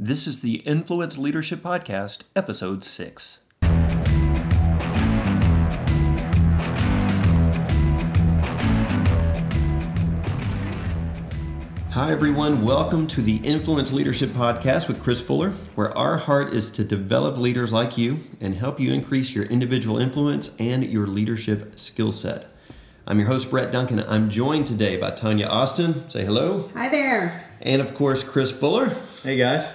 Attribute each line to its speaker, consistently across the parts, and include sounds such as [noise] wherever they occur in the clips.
Speaker 1: This is the Influence Leadership Podcast, Episode 6. Hi, everyone. Welcome to the Influence Leadership Podcast with Chris Fuller, where our heart is to develop leaders like you and help you increase your individual influence and your leadership skill set. I'm your host, Brett Duncan. I'm joined today by Tanya Austin. Say hello.
Speaker 2: Hi there.
Speaker 1: And of course, Chris Fuller.
Speaker 3: Hey guys.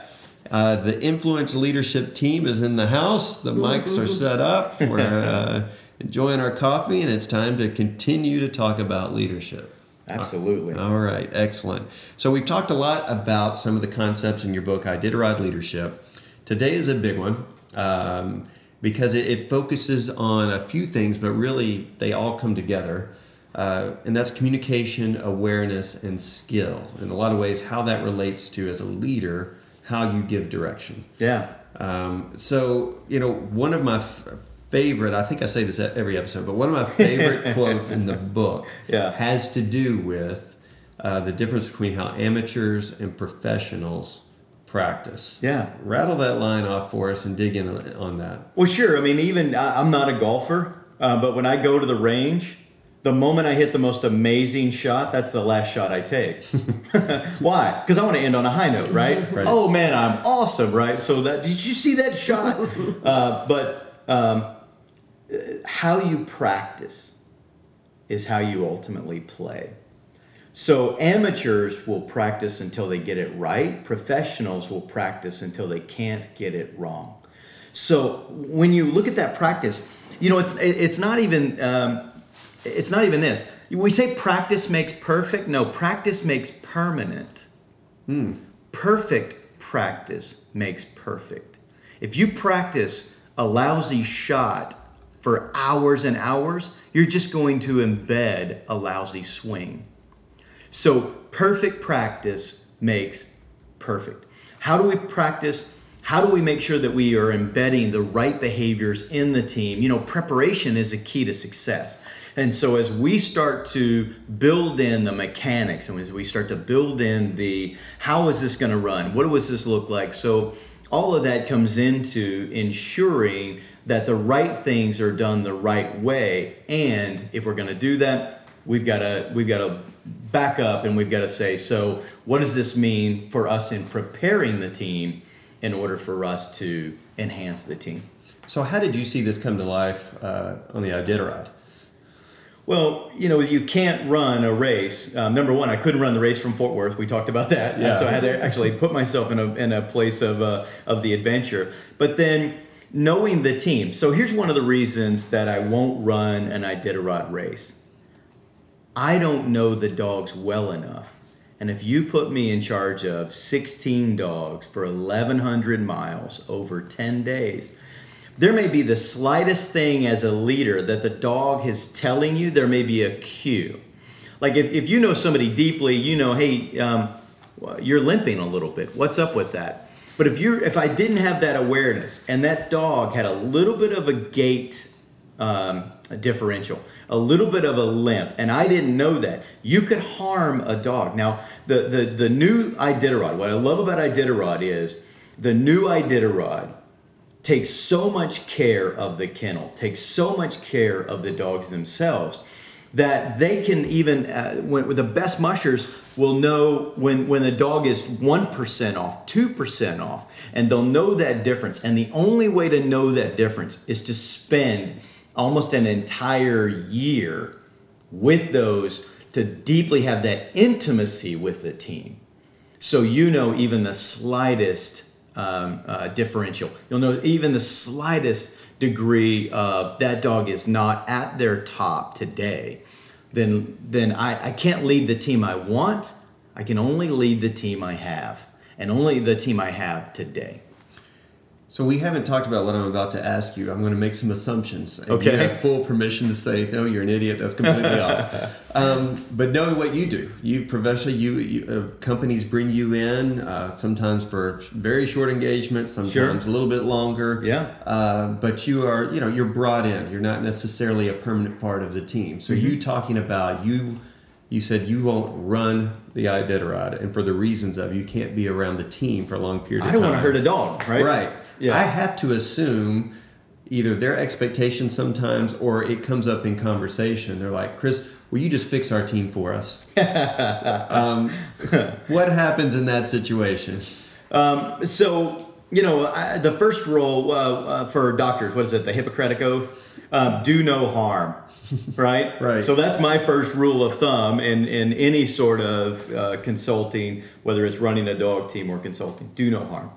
Speaker 1: Uh, the influence leadership team is in the house. The mics are set up. We're [laughs] uh, enjoying our coffee, and it's time to continue to talk about leadership.
Speaker 3: Absolutely.
Speaker 1: All right, excellent. So we've talked a lot about some of the concepts in your book, Iditarod Leadership. Today is a big one um, because it, it, focuses on a few things, but really they all come together. Uh, and that's communication, awareness, and skill. In a lot of ways, how that relates to as a leader, how you give direction.
Speaker 3: Yeah.
Speaker 1: Um, so, you know, one of my f- favorite, I think I say this every episode, but one of my favorite [laughs] quotes in the book
Speaker 3: yeah.
Speaker 1: has to do with uh, the difference between how amateurs and professionals practice.
Speaker 3: Yeah.
Speaker 1: Rattle that line off for us and dig in on that.
Speaker 3: Well, sure. I mean, even I, am not a golfer, uh, but when I go to the range, the moment I hit the most amazing shot, that's the last shot I take. [laughs] Why? Because I want to end on a high note, right?
Speaker 1: right?
Speaker 3: Oh man, I'm awesome, right? So that did you see that shot? [laughs] Uh, but um, how you practice is how you ultimately play. So amateurs will practice until they get it right. Professionals will practice until they can't get it wrong. So when you look at that practice, you know it's it's not even. Um, it's not even this. We say practice makes perfect. No, practice makes permanent.
Speaker 1: Hmm.
Speaker 3: Perfect practice makes perfect. If you practice a lousy shot for hours and hours, you're just going to embed a lousy swing. So, perfect practice makes perfect. How do we practice? How do we make sure that we are embedding the right behaviors in the team? You know, preparation is a key to success. And so as we start to build in the mechanics and as we start to build in the how is this going to run? What does this look like? So all of that comes into ensuring that the right things are done the right way. And if we're going to do that, we've got to we've got to back up and we've got to say, so what does this mean for us in preparing the team in order for us to enhance the team?
Speaker 1: So how did you see this come to life uh, on the Iditarod?
Speaker 3: Well, you know, you can't run a race. Um, number one, I couldn't run the race from Fort Worth. We talked about that.
Speaker 1: Yeah.
Speaker 3: so I had to actually put myself in a, in a place of, uh, of the adventure. But then knowing the team. So here's one of the reasons that I won't run an Iditarod race. I don't know the dogs well enough. And if you put me in charge of 16 dogs for 1,100 miles over 10 days, there may be the slightest thing as a leader that the dog is telling you, there may be a cue. Like if, if you know somebody deeply, you know, hey, um, you're limping a little bit. What's up with that? But if you're, if I didn't have that awareness and that dog had a little bit of a gait um, differential, a little bit of a limp, and I didn't know that, you could harm a dog. Now, the the the new Iditarod, what I love about Iditarod is the new Iditarod takes so much care of the kennel, takes so much care of the dogs themselves that they can even, uh, when, the best mushers will know when, when the dog is 1% off, 2% off, and they'll know that difference. And the only way to know that difference is to spend almost an entire year with those to deeply have that intimacy with the team. So you know even the slightest um, uh, differential. You'll know even the slightest degree of that dog is not at their top today, then then I, I can't lead the team I want. I can only lead the team I have, and only the team I have today.
Speaker 1: So we haven't talked about what I'm about to ask you. I'm going to make some assumptions. And
Speaker 3: okay.
Speaker 1: You have full permission to say, "No, you're an idiot. That's completely off." [laughs] Um, but knowing what you do, you professionally, you, you uh, companies bring you in uh, sometimes for very short engagements, sometimes
Speaker 3: sure.
Speaker 1: a little bit longer.
Speaker 3: Yeah.
Speaker 1: Uh, but you are, you know, you're brought in. You're not necessarily a permanent part of the team. So
Speaker 3: mm-hmm.
Speaker 1: you talking about you you said you won't run the Iditarod, and for the reasons of you can't be around the team for a long period of
Speaker 3: I
Speaker 1: time.
Speaker 3: don't want to hurt a dog, right?
Speaker 1: Right.
Speaker 3: Yeah.
Speaker 1: I have to assume either their expectations sometimes or it comes up in conversation. They're like, Chris, will you just fix our team for us? [laughs] um, what happens in that situation?
Speaker 3: Um, so, you know, I, the first rule uh, uh, for doctors, what is it, the Hippocratic Oath? Um, do no harm, [laughs] right?
Speaker 1: Right.
Speaker 3: So that's my first rule of thumb in, in any sort of uh, consulting, whether it's running a dog team or consulting, do no harm.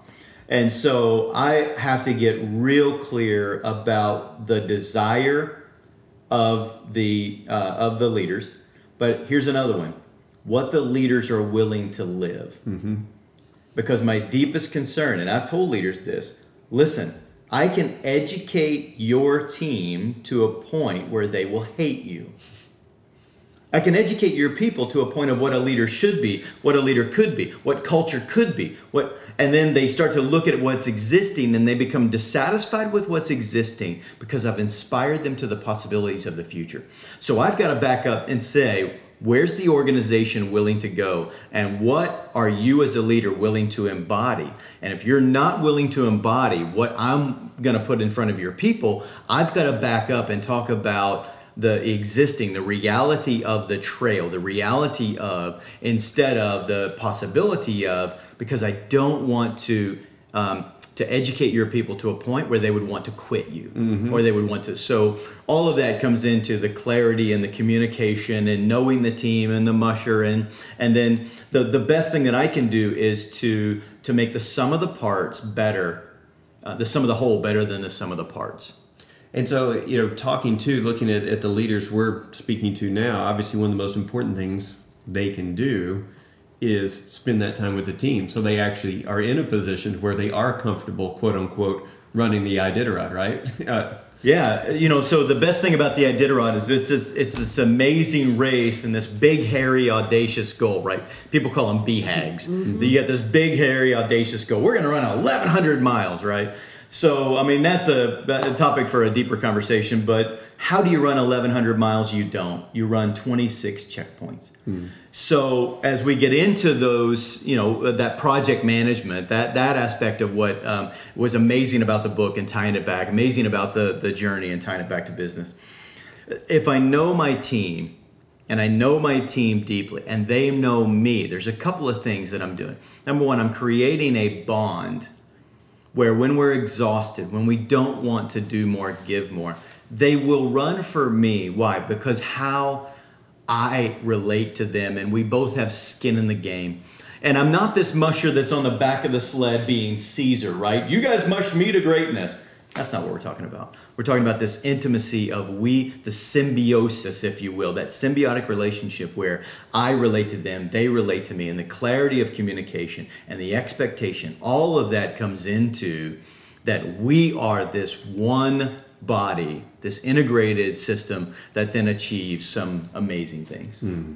Speaker 3: And so I have to get real clear about the desire of the uh, of the leaders. But here's another one: what the leaders are willing to live. Because my deepest concern, and I've told leaders this: listen, I can educate your team to a point where they will hate you. I can educate your people to a point of what a leader should be, what a leader could be, what culture could be, what and then they start to look at what's existing and they become dissatisfied with what's existing because I've inspired them to the possibilities of the future. So I've got to back up and say, where's the organization willing to go and what are you as a leader willing to embody? And if you're not willing to embody what I'm going to put in front of your people, I've got to back up and talk about the existing, the reality of the trail, the reality of instead of the possibility of, because I don't want to um, to educate your people to a point where they would want to quit you or they would want to. So all of that comes into the clarity and the communication and knowing the team and the musher and and then the the best thing that I can do is to to make the sum of the parts better, uh, the sum of the whole better than the sum of the parts.
Speaker 1: And so, you know, talking to, looking at, at the leaders we're speaking to now, obviously one of the most important things they can do is spend that time with the team. So they actually are in a position where they are comfortable, quote unquote, running the Iditarod, right? [laughs] Uh,
Speaker 3: Yeah, you know, so the best thing about the Iditarod is it's, it's it's this amazing race and this big, hairy, audacious goal, right? People call them BHAGs. You get this big, hairy, audacious goal. We're going to run 1,100 miles, right? So, I mean, that's a, a topic for a deeper conversation, but how do you run 1,100 miles? You don't. You run 26 checkpoints. So as we get into those, you know, that project management, that that aspect of what um, was amazing about the book and tying it back, amazing about the the journey and tying it back to business. If I know my team, and I know my team deeply, and they know me, there's a couple of things that I'm doing. Number one, I'm creating a bond where when we're exhausted, when we don't want to do more, give more, they will run for me. Why? Because how I relate to them and we both have skin in the game. And I'm not this musher that's on the back of the sled being Caesar, right? You guys mush me to greatness. That's not what we're talking about. We're talking about this intimacy of we, the symbiosis, if you will, that symbiotic relationship where I relate to them, they relate to me, and the clarity of communication and the expectation, all of that comes into that we are this one body, this integrated system that then achieves some amazing things. Hmm.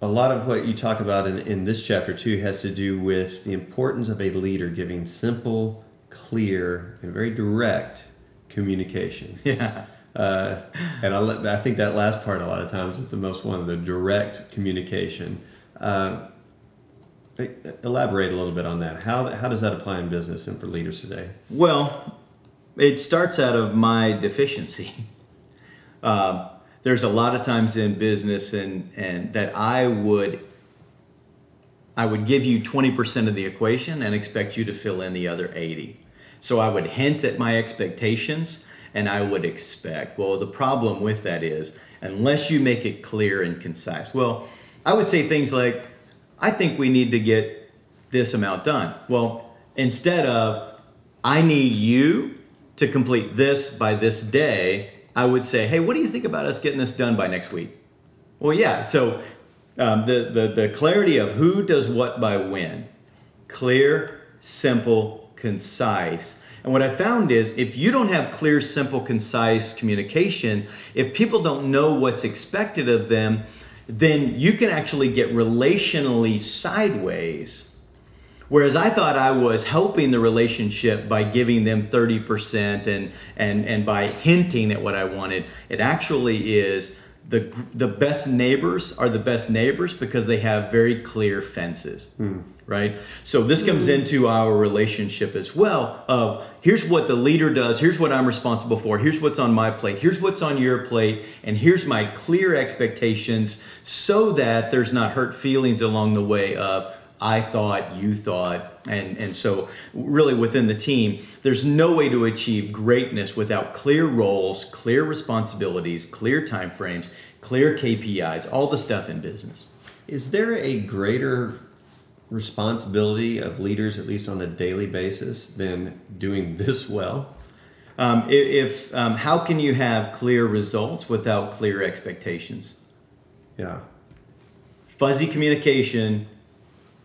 Speaker 1: a lot of what you talk about in, in this chapter too has to do with the importance of a leader giving simple, clear, and very direct communication.
Speaker 3: Yeah.
Speaker 1: Uh, and I, let- I think that last part a lot of times is the most one, the direct communication. Uh, elaborate a little bit on that. How, how does that apply in business and for leaders today?
Speaker 3: Well, it starts out of my deficiency. Um, [laughs] there's a lot of times in business and, and that I would I would give you 20% of the equation and expect you to fill in the other 80. So I would hint at my expectations and I would expect. Well, the problem with that is unless you make it clear and concise. Well, I would say things like I think we need to get this amount done. Well, instead of I need you to complete this by this day, I would say, hey, what do you think about us getting this done by next week? Well, yeah. So um, the, the the clarity of who does what by when, clear, simple, concise. And what I found is if you don't have clear, simple, concise communication, if people don't know what's expected of them, then you can actually get relationally sideways. Whereas I thought I was helping the relationship by giving them 30% and, and, and by hinting at what I wanted, it actually is the the best neighbors are the best neighbors because they have very clear fences hmm. right? So this comes hmm. into our relationship as well of here's what the leader does here's what i'm responsible for here's what's on my plate here's what's on your plate and here's my clear expectations so that there's not hurt feelings along the way of I thought, you thought, and, and so really within the team, there's no way to achieve greatness without clear roles, clear responsibilities, clear timeframes, clear KPIs, all the stuff in business.
Speaker 1: Is there a greater responsibility of leaders, at least on a daily basis, than doing [laughs] this well?
Speaker 3: Um, if, if um, how can you have clear results without clear expectations?
Speaker 1: Yeah.
Speaker 3: Fuzzy communication,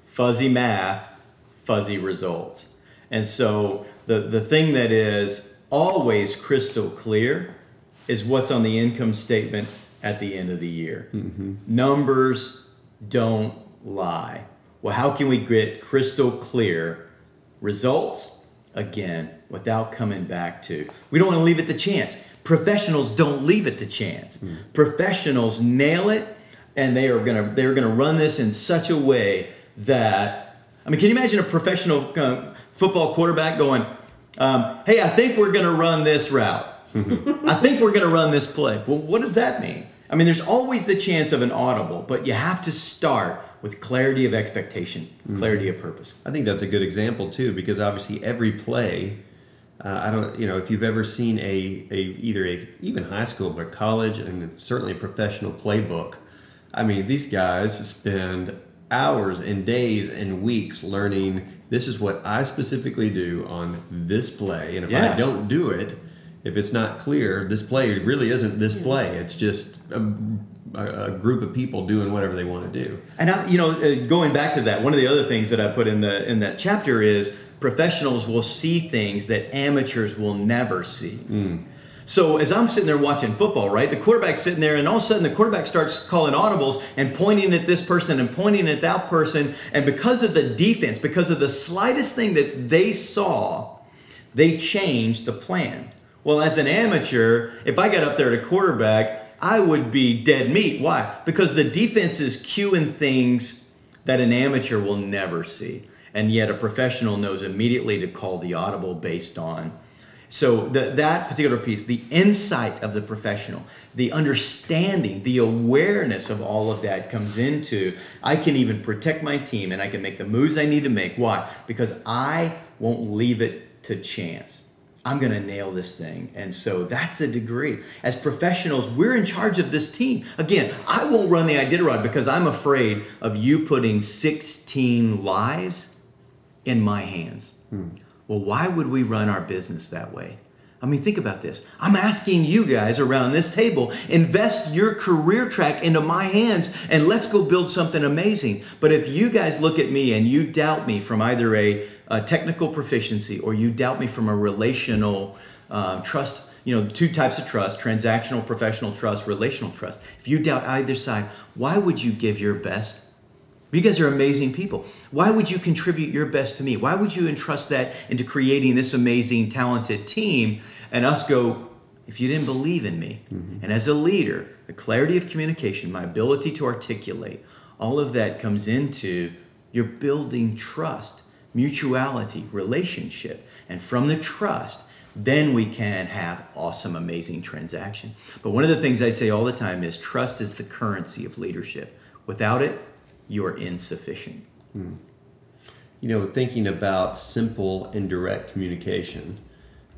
Speaker 3: fuzzy math, fuzzy results. And so the, the thing that is always crystal clear is what's on the income statement at the end of the year. Mm-hmm. Numbers don't lie. Well, how can we get crystal clear results? Again, without coming back to, we don't want to leave it to chance. Professionals don't leave it to chance. Hmm. Professionals nail it, and they are gonna they're gonna run this in such a way that I mean, can you imagine a professional uh, football quarterback going, um, "Hey, I think we're gonna run this route. I think we're gonna run this play." Well, what does that mean? I mean, there's always the chance of an audible, but you have to start with clarity of expectation, clarity of purpose.
Speaker 1: I think that's a good example too, because obviously every play, uh, I don't, you know, if you've ever seen a, a either a even high school but college and certainly a professional playbook, I mean these guys spend hours and days and weeks learning. This is what I specifically do on this play, and if
Speaker 3: Yeah.
Speaker 1: I don't do it, if it's not clear, this play really isn't this play. It's just a, a, a group of people doing whatever they want to do.
Speaker 3: And I, you know, uh, going back to that, one of the other things that I put in the in that chapter is professionals will see things that amateurs will never see. So as I'm sitting there watching football, right, the quarterback's sitting there, and all of a sudden the quarterback starts calling audibles and pointing at this person and pointing at that person, and because of the defense, because of the slightest thing that they saw, they changed the plan. Well, as an amateur, if I got up there at a quarterback, I would be dead meat. Why? Because the defense is cueing things that an amateur will never see. And yet a professional knows immediately to call the audible based on. So the, that particular piece, the insight of the professional, the understanding, the awareness of all of that comes into I can even protect my team and I can make the moves I need to make. Why? Because I won't leave it to chance. I'm going to nail this thing. And so that's the degree. As professionals, we're in charge of this team. Again, I won't run the Iditarod because I'm afraid of you putting 16 lives in my hands. Hmm. Well, why would we run our business that way? I mean, think about this. I'm asking you guys around this table, invest your career track into my hands and let's go build something amazing. But if you guys look at me and you doubt me from either a, a technical proficiency or you doubt me from a relational um, trust, you know, two types of trust transactional, professional trust, relational trust. If you doubt either side, why would you give your best you guys are amazing people. Why would you contribute your best to me? Why would you entrust that into creating this amazing, talented team and us go, if you didn't believe in me? Mm-hmm. And as a leader, the clarity of communication, my ability to articulate, all of that comes into you're building trust, mutuality, relationship. And from the trust, then we can have awesome, amazing transaction. But one of the things I say all the time is trust is the currency of leadership. Without it, you are insufficient.
Speaker 1: you know, thinking about simple and direct communication,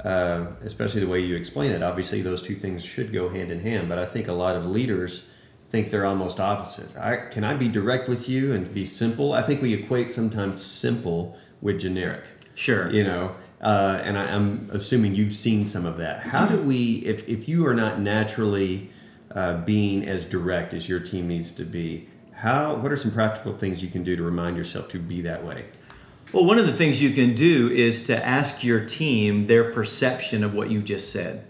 Speaker 1: uh, especially the way you explain it, obviously those two things should go hand in hand. But I think a lot of leaders think they're almost opposite. I, can I be direct with you and be simple? I think we equate sometimes simple with generic.
Speaker 3: Sure.
Speaker 1: You know, uh, and I, I'm assuming you've seen some of that. How do we, if, if you are not naturally uh, being as direct as your team needs to be, how? What are some practical things you can do to remind yourself to be that way?
Speaker 3: Well, one of the things you can do is to ask your team their perception of what you just said.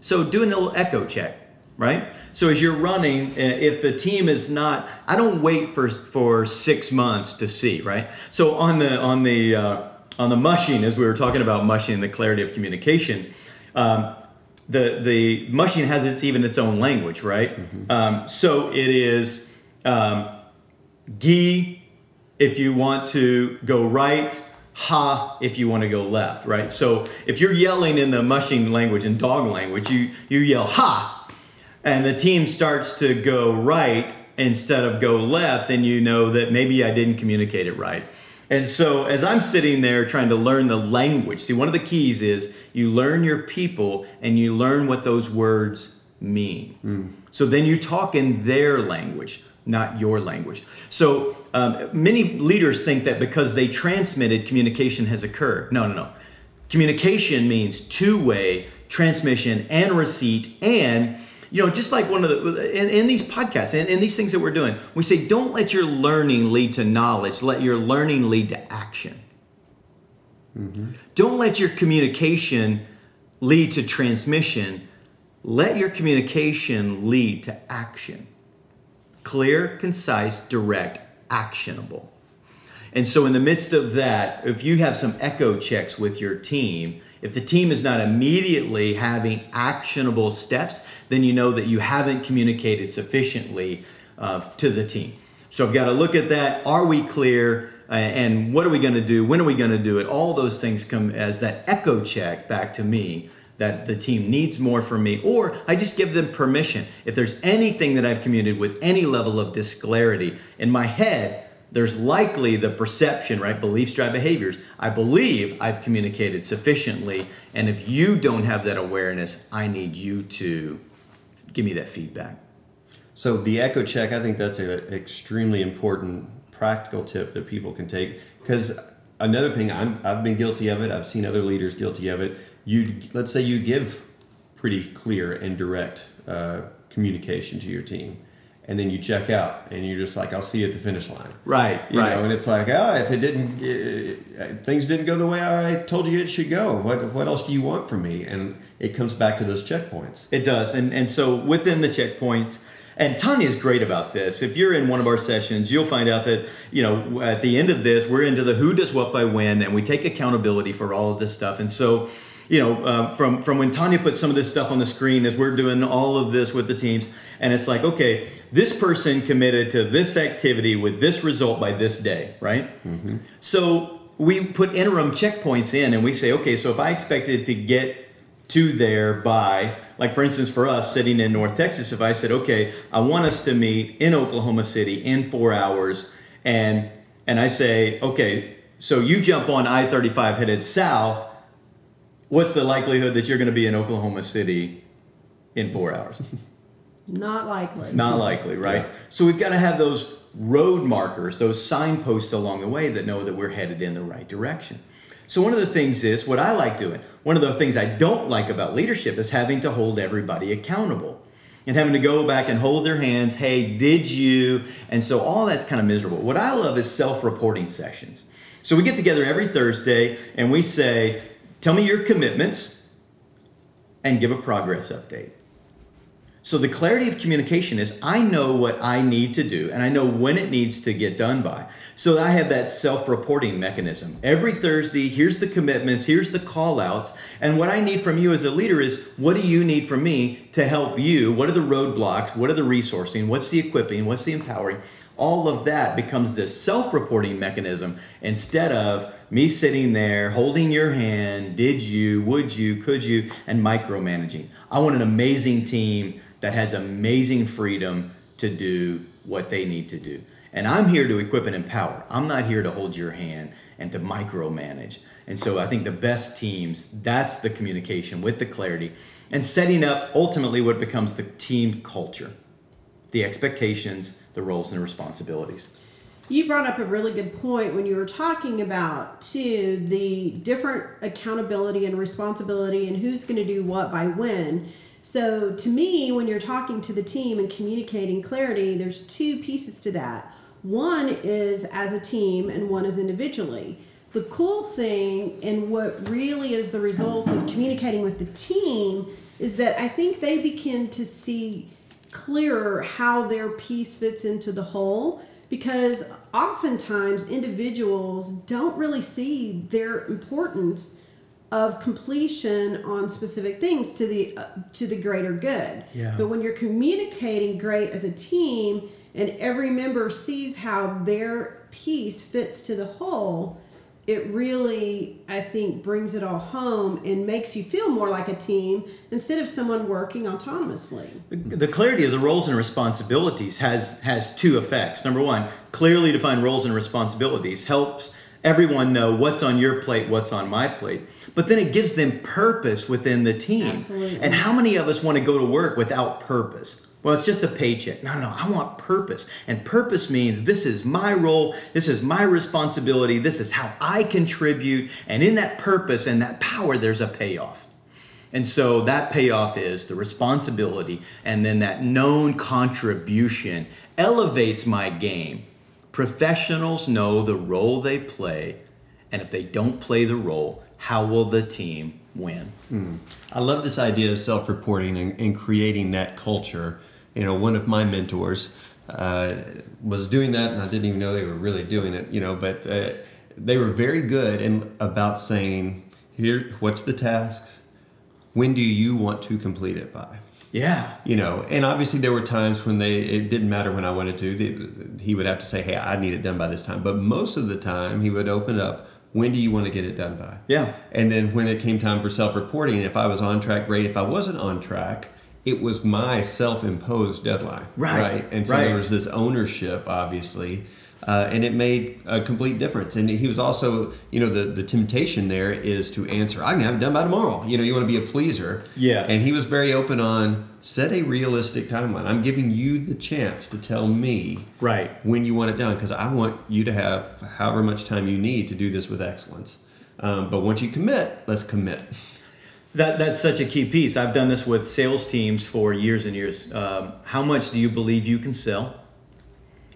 Speaker 3: So do a little echo check, right? So as you're running, uh, if the team is not, I don't wait for for six months to see, right? So on the on the uh, on the mushing, as we were talking about mushing, the clarity of communication. Um, the the mushing has its even its own language, right? Um, so it is um, gee if you want to go right, haw if you want to go left, right? So if you're yelling in the mushing language and dog language, you you yell haw, and the team starts to go right instead of go left, then you know that maybe I didn't communicate it right. And so as I'm sitting there trying to learn the language, see one of the keys is you learn your people and you learn what those words mean. So then you talk in their language, not your language. So um, many leaders think that because they transmitted, communication has occurred. No, no, no. Communication means two way transmission and receipt and you know just like one of the in, in these podcasts and in, these things that we're doing we say don't let your learning lead to knowledge let your learning lead to action don't let your communication lead to transmission let your communication lead to action clear concise direct actionable and so, in the midst of that, if you have some echo checks with your team, if the team is not immediately having actionable steps, then you know that you haven't communicated sufficiently uh, to the team. So, I've got to look at that. Are we clear? Uh, and what are we going to do? When are we going to do it? All those things come as that echo check back to me that the team needs more from me, or I just give them permission. If there's anything that I've communicated with any level of disclarity in my head, there's likely the perception, right? Beliefs drive behaviors. I believe I've communicated sufficiently. And if you don't have that awareness, I need you to give me that feedback.
Speaker 1: So the echo check, I think that's an extremely important practical tip that people can take. Because another thing, I'm, I've been guilty of it. I've seen other leaders guilty of it. You let's say you give pretty clear and direct uh, communication to your team, and then you check out, and you're just like, "I'll see you at the finish line."
Speaker 3: Right,
Speaker 1: You
Speaker 3: right.
Speaker 1: know, and it's like, oh, if it didn't, uh, things didn't go the way I told you it should go. What what else do you want from me? And it comes back to those checkpoints.
Speaker 3: It does. And and so within the checkpoints, and Tanya's great about this. If you're in one of our sessions, you'll find out that, you know, at the end of this, we're into the who does what by when, and we take accountability for all of this stuff. And so, you know, um, from from when Tanya put some of this stuff on the screen as we're doing all of this with the teams, and it's like, okay, this person committed to this activity with this result by this day, right? So we put interim checkpoints in, and we say, okay, so if I expected to get to there by, like for instance, for us sitting in North Texas, if I said, okay, I want us to meet in Oklahoma City in four hours, and and I say, okay, so you jump on I-35 headed south, what's the likelihood that you're going to be in Oklahoma City in four hours? [laughs]
Speaker 2: Not likely.
Speaker 3: Not likely, right? So we've got to have those road markers, those signposts along the way that know that we're headed in the right direction. So one of the things is what I like doing. One of the things I don't like about leadership is having to hold everybody accountable and having to go back and hold their hands. Hey, did you? And so all that's kind of miserable. What I love is self-reporting sessions. So we get together every Thursday and we say, "Tell me your commitments and give a progress update." So the clarity of communication is I know what I need to do and I know when it needs to get done by. So I have that self-reporting mechanism. Every Thursday, here's the commitments, here's the call outs, and what I need from you as a leader is what do you need from me to help you? What are the roadblocks? What are the resourcing? What's the equipping? What's the empowering? All of that becomes this self-reporting mechanism instead of me sitting there holding your hand, did you, would you, could you, and micromanaging. I want an amazing team that has amazing freedom to do what they need to do. And I'm here to equip and empower. I'm not here to hold your hand and to micromanage. And so I think the best teams, that's the communication with the clarity and setting up ultimately what becomes the team culture, the expectations, the roles, and the responsibilities.
Speaker 2: You brought up a really good point when you were talking about too the different accountability and responsibility and who's going to do what by when. So to me, when you're talking to the team and communicating clarity, there's two pieces to that. One is as a team and one is individually. The cool thing and what really is the result of communicating with the team is that I think they begin to see clearer how their piece fits into the whole because oftentimes individuals don't really see their importance of completion on specific things to the uh, to the greater good.
Speaker 3: Yeah.
Speaker 2: But when you're communicating great as a team and every member sees how their piece fits to the whole, it really I think brings it all home and makes you feel more like a team instead of someone working autonomously.
Speaker 3: The clarity of the roles and responsibilities has has two effects. Number one, clearly defined roles and responsibilities helps everyone know what's on your plate, what's on my plate. But then it gives them purpose within the team.
Speaker 2: Absolutely.
Speaker 3: And how many of us want to go to work without purpose? Well, it's just a paycheck. No, no, I want purpose. And purpose means this is my role, this is my responsibility, this is how I contribute. And in that purpose and that power, there's a payoff. And so that payoff is the responsibility, and then that known contribution elevates my game. Professionals know the role they play, and if they don't play the role, how will the team win?
Speaker 1: I love this idea of self-reporting and, and creating that culture. You know, one of my mentors uh, was doing that, and I didn't even know they were really doing it. You know, but uh, they were very good in about saying, "Here, what's the task? When do you want to complete it by?"
Speaker 3: Yeah.
Speaker 1: you know and obviously there were times when they it didn't matter when i wanted to. The, he would have to say hey i need it done by this time. But most of the time he would open up when do you want to get it done by?
Speaker 3: Yeah.
Speaker 1: and then when it came time for self-reporting if i was on track great. If i wasn't on track it was my self-imposed deadline.
Speaker 3: Right,
Speaker 1: and so
Speaker 3: right.
Speaker 1: there was this ownership obviously uh, and it made a complete difference. And he was also, you know, the, the temptation there is to answer, I can have it done by tomorrow. You know, you want to be a pleaser.
Speaker 3: Yes.
Speaker 1: And he was very open on set a realistic timeline. I'm giving you the chance to tell me
Speaker 3: Right.
Speaker 1: when you want it done because I want you to have however much time you need to do this with excellence. Um, but once you commit, let's commit.
Speaker 3: That, that's such a key piece. I've done this with sales teams for years and years. Um, how much do you believe you can sell?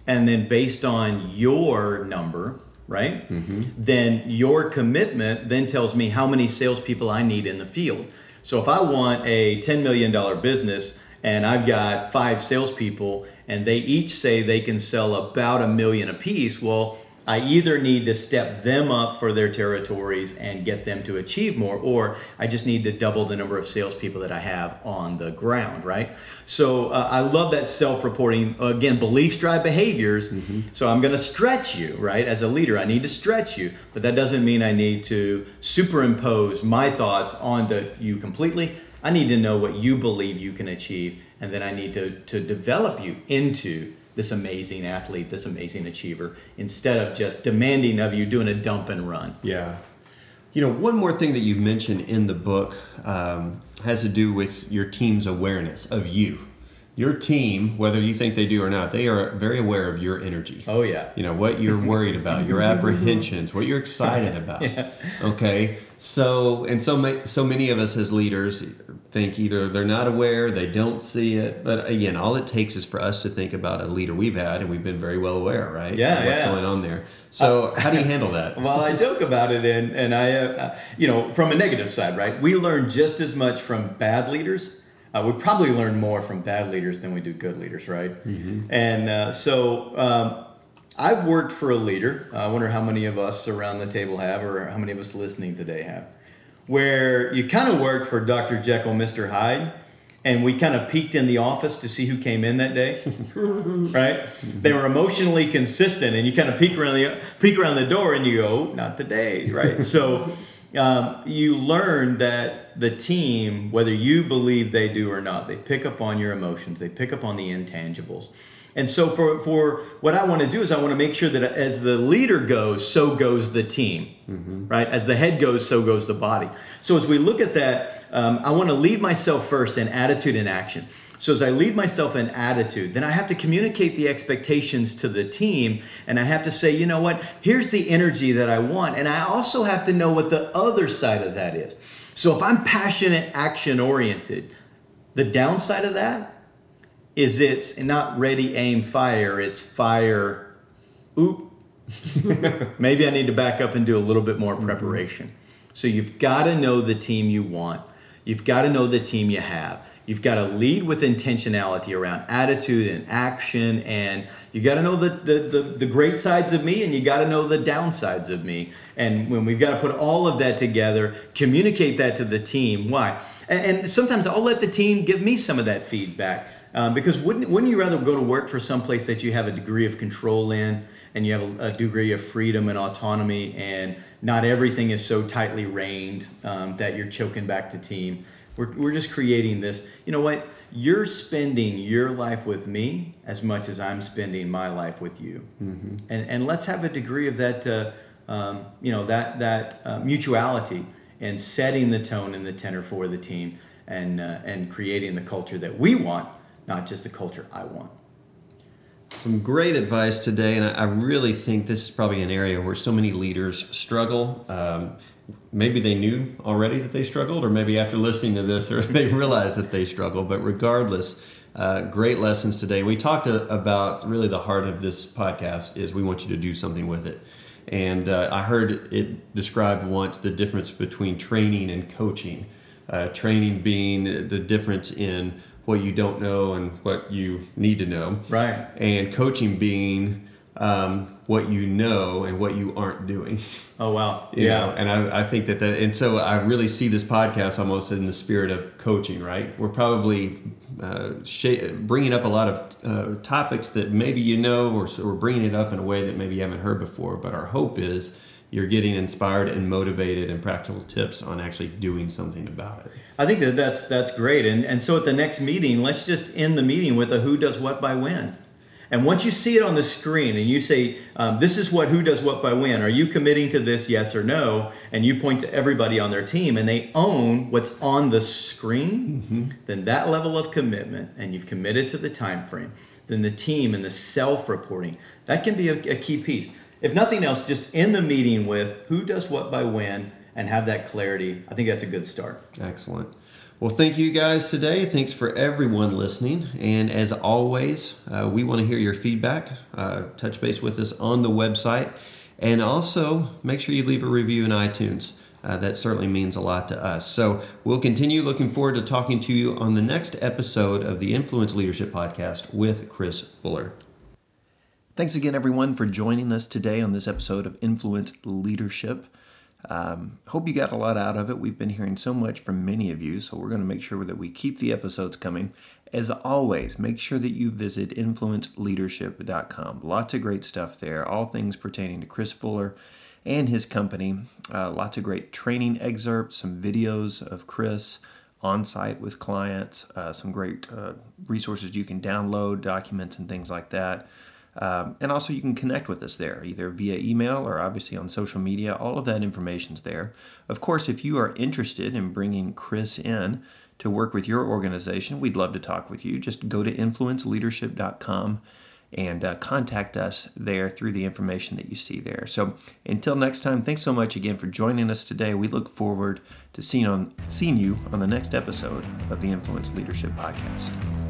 Speaker 3: And then, based on your number, right? Mm-hmm. Then your commitment then tells me how many salespeople I need in the field. So if I want a $10 million business and I've got five salespeople and they each say they can sell about a million apiece, well, I either need to step them up for their territories and get them to achieve more, or I just need to double the number of salespeople that I have on the ground, right? So uh, I love that self reporting. Again, beliefs drive behaviors. So I'm going to stretch you, right? As a leader, I need to stretch you, but that doesn't mean I need to superimpose my thoughts onto you completely. I need to know what you believe you can achieve, and then I need to, to develop you into this amazing athlete, this amazing achiever, instead of just demanding of you doing a dump and run.
Speaker 1: Yeah. You know, one more thing that you've mentioned in the book um, has to do with your team's awareness of you. Your team, whether you think they do or not, they are very aware of your energy.
Speaker 3: Oh, yeah.
Speaker 1: You know, what you're worried about, your [laughs] apprehensions, what you're excited about. Okay. So, and so, ma- so many of us as leaders think either they're not aware, they don't see it. But again, all it takes is for us to think about a leader we've had, and we've been very well aware, right?
Speaker 3: Yeah,
Speaker 1: what's
Speaker 3: yeah.
Speaker 1: going on there. So, how do you handle that? [laughs]
Speaker 3: Well, I joke about it, and and I, uh, you know, from a negative side, right? We learn just as much from bad leaders. Uh, we probably learn more from bad leaders than we do good leaders, right? And uh, so um, I've worked for a leader. I wonder how many of us around the table have, or how many of us listening today have, where you kind of worked for Dr. Jekyll, Mr. Hyde. And we kind of peeked in the office to see who came in that day, [laughs] right? They were emotionally consistent, and you kind of peek around the peek around the door, and you go, "Oh, "Not today," right? [laughs] so um, you learn that the team, whether you believe they do or not, they pick up on your emotions, they pick up on the intangibles. And so for, for what I want to do is I want to make sure that as the leader goes, so goes the team, right? As the head goes, so goes the body. So as we look at that, um, I want to lead myself first in attitude and action. So as I lead myself in attitude, then I have to communicate the expectations to the team and I have to say, you know what, here's the energy that I want. And I also have to know what the other side of that is. So if I'm passionate, action oriented, the downside of that is it's not ready, aim, fire. It's fire, oop. [laughs] Maybe I need to back up and do a little bit more mm-hmm. preparation. So you've got to know the team you want. You've got to know the team you have. You've got to lead with intentionality around attitude and action, and you got to know the, the, the, the, great sides of me, and you got to know the downsides of me. And when we've got to put all of that together, communicate that to the team. Why? And, and sometimes I'll let the team give me some of that feedback. Um, because wouldn't, wouldn't you rather go to work for some place that you have a degree of control in and you have a, a degree of freedom and autonomy and not everything is so tightly reined um, that you're choking back the team? We're, we're just creating this. You know what? You're spending your life with me as much as I'm spending my life with you. Mm-hmm. And, and let's have a degree of that, uh, um, you know, that, that uh, mutuality and setting the tone and the tenor for the team and, uh, and creating the culture that we want, not just the culture I want.
Speaker 1: Some great advice today, and I really think this is probably an area where so many leaders struggle. Um, maybe they knew already that they struggled, or maybe after listening to this, [laughs] or they realized that they struggle. But regardless, uh, great lessons today. We talked about really the heart of this podcast is we want you to do something with it. And uh, I heard it described once the difference between training and coaching. Uh, training being the difference in what you don't know and what you need to know.
Speaker 3: Right.
Speaker 1: And coaching being um, what you know and what you aren't doing.
Speaker 3: Oh wow! [laughs]
Speaker 1: You yeah, know? and I, I think that that, and so I really see this podcast almost in the spirit of coaching. Right, we're probably uh, sh- bringing up a lot of uh, topics that maybe you know, or, or bringing it up in a way that maybe you haven't heard before. But our hope is you're getting inspired and motivated and practical tips on actually doing something about it.
Speaker 3: I think that that's that's great. And and so at the next meeting, let's just end the meeting with a who does what by when. And once you see it on the screen and you say, um, this is what who does what by when, are you committing to this, yes or no? And you point to everybody on their team and they own what's on the screen, mm-hmm. then that level of commitment, and you've committed to the time frame, then the team and the self reporting, that can be a, a key piece. If nothing else, just in the meeting with who does what by when and have that clarity. I think that's a good start.
Speaker 1: Excellent. Well, thank you guys today. Thanks for everyone listening. And as always, uh, we want to hear your feedback. Uh, touch base with us on the website. And also, make sure you leave a review in iTunes. Uh, that certainly means a lot to us. So we'll continue looking forward to talking to you on the next episode of the Influence Leadership Podcast with Chris Fuller. Thanks again, everyone, for joining us today on this episode of Influence Leadership. Um, hope you got a lot out of it. We've been hearing so much from many of you, so we're going to make sure that we keep the episodes coming. As always, make sure that you visit influenceleadership.com. Lots of great stuff there, all things pertaining to Chris Fuller and his company. Uh, lots of great training excerpts, some videos of Chris on site with clients, uh, some great uh, resources you can download, documents, and things like that. Um, and also, you can connect with us there, either via email or obviously on social media. All of that information is there. Of course, if you are interested in bringing Chris in to work with your organization, we'd love to talk with you. Just go to influenceleadership.com and uh, contact us there through the information that you see there. So until next time, thanks so much again for joining us today. We look forward to seeing on seeing you on the next episode of the Influence Leadership Podcast.